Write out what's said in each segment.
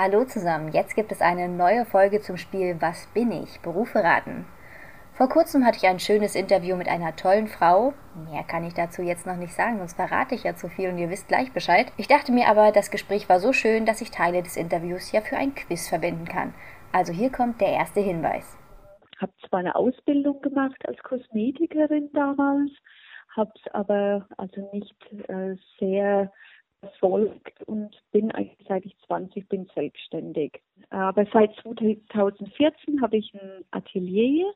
Hallo zusammen, jetzt gibt es eine neue Folge zum Spiel Was bin ich? Berufe raten. Vor kurzem hatte ich ein schönes Interview mit einer tollen Frau. Mehr kann ich dazu jetzt noch nicht sagen, sonst verrate ich ja zu viel und ihr wisst gleich Bescheid. Ich dachte mir aber, das Gespräch war so schön, dass ich Teile des Interviews ja für ein Quiz verwenden kann. Also hier kommt der erste Hinweis. Habe zwar eine Ausbildung gemacht als Kosmetikerin damals, habe es aber also nicht äh, sehr verfolgt 21 bin selbstständig. Aber seit 2014 habe ich ein Atelier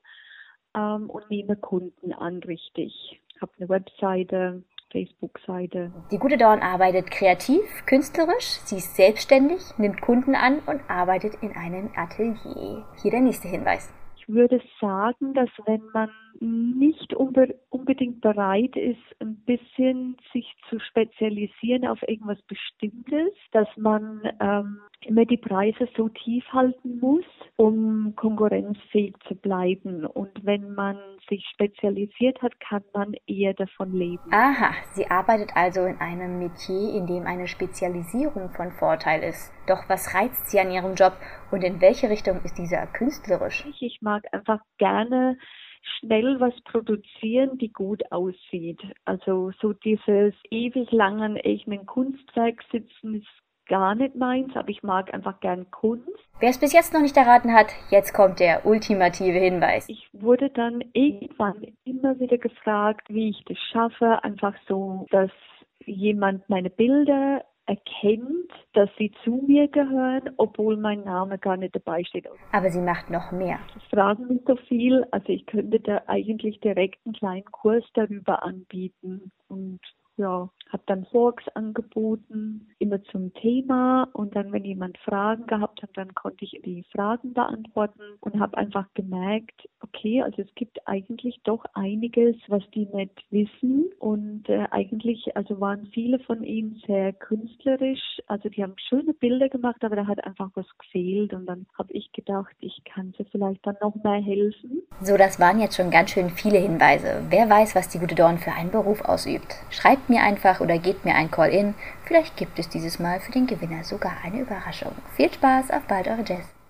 ähm, und nehme Kunden an richtig. Habe eine Webseite, Facebook-Seite. Die gute Dorn arbeitet kreativ, künstlerisch, sie ist selbstständig, nimmt Kunden an und arbeitet in einem Atelier. Hier der nächste Hinweis. Würde sagen, dass wenn man nicht unbedingt bereit ist, ein bisschen sich zu spezialisieren auf irgendwas Bestimmtes, dass man ähm, immer die Preise so tief halten muss, um konkurrenzfähig zu bleiben. Und wenn man sich spezialisiert hat, kann man eher davon leben. Aha, sie arbeitet also in einem Metier, in dem eine Spezialisierung von Vorteil ist. Doch was reizt sie an ihrem Job und in welche Richtung ist dieser künstlerisch? Ich mag einfach gerne schnell was produzieren, die gut aussieht. Also so dieses ewig langen irgendein Kunstwerk sitzen ist gar nicht meins, aber ich mag einfach gern Kunst. Wer es bis jetzt noch nicht erraten hat, jetzt kommt der ultimative Hinweis. Ich wurde dann irgendwann immer wieder gefragt, wie ich das schaffe, einfach so, dass jemand meine Bilder erkennt, dass sie zu mir gehören, obwohl mein Name gar nicht dabei steht. Aber sie macht noch mehr. Das fragen mich so viel, also ich könnte da eigentlich direkt einen kleinen Kurs darüber anbieten und ja, habe dann Talks angeboten, immer zum Thema und dann, wenn jemand Fragen gehabt hat, dann konnte ich die Fragen beantworten und habe einfach gemerkt, okay, also es gibt eigentlich doch einiges, was die nicht wissen und äh, eigentlich, also waren viele von ihnen sehr künstlerisch, also die haben schöne Bilder gemacht, aber da hat einfach was gefehlt und dann habe ich gedacht, ich kann sie vielleicht dann noch mehr helfen. So, das waren jetzt schon ganz schön viele Hinweise. Wer weiß, was die gute Dorn für einen Beruf ausübt? Schreibt mir einfach oder gebt mir ein Call-in. Vielleicht gibt es dieses Mal für den Gewinner sogar eine Überraschung. Viel Spaß, auf bald, eure Jess.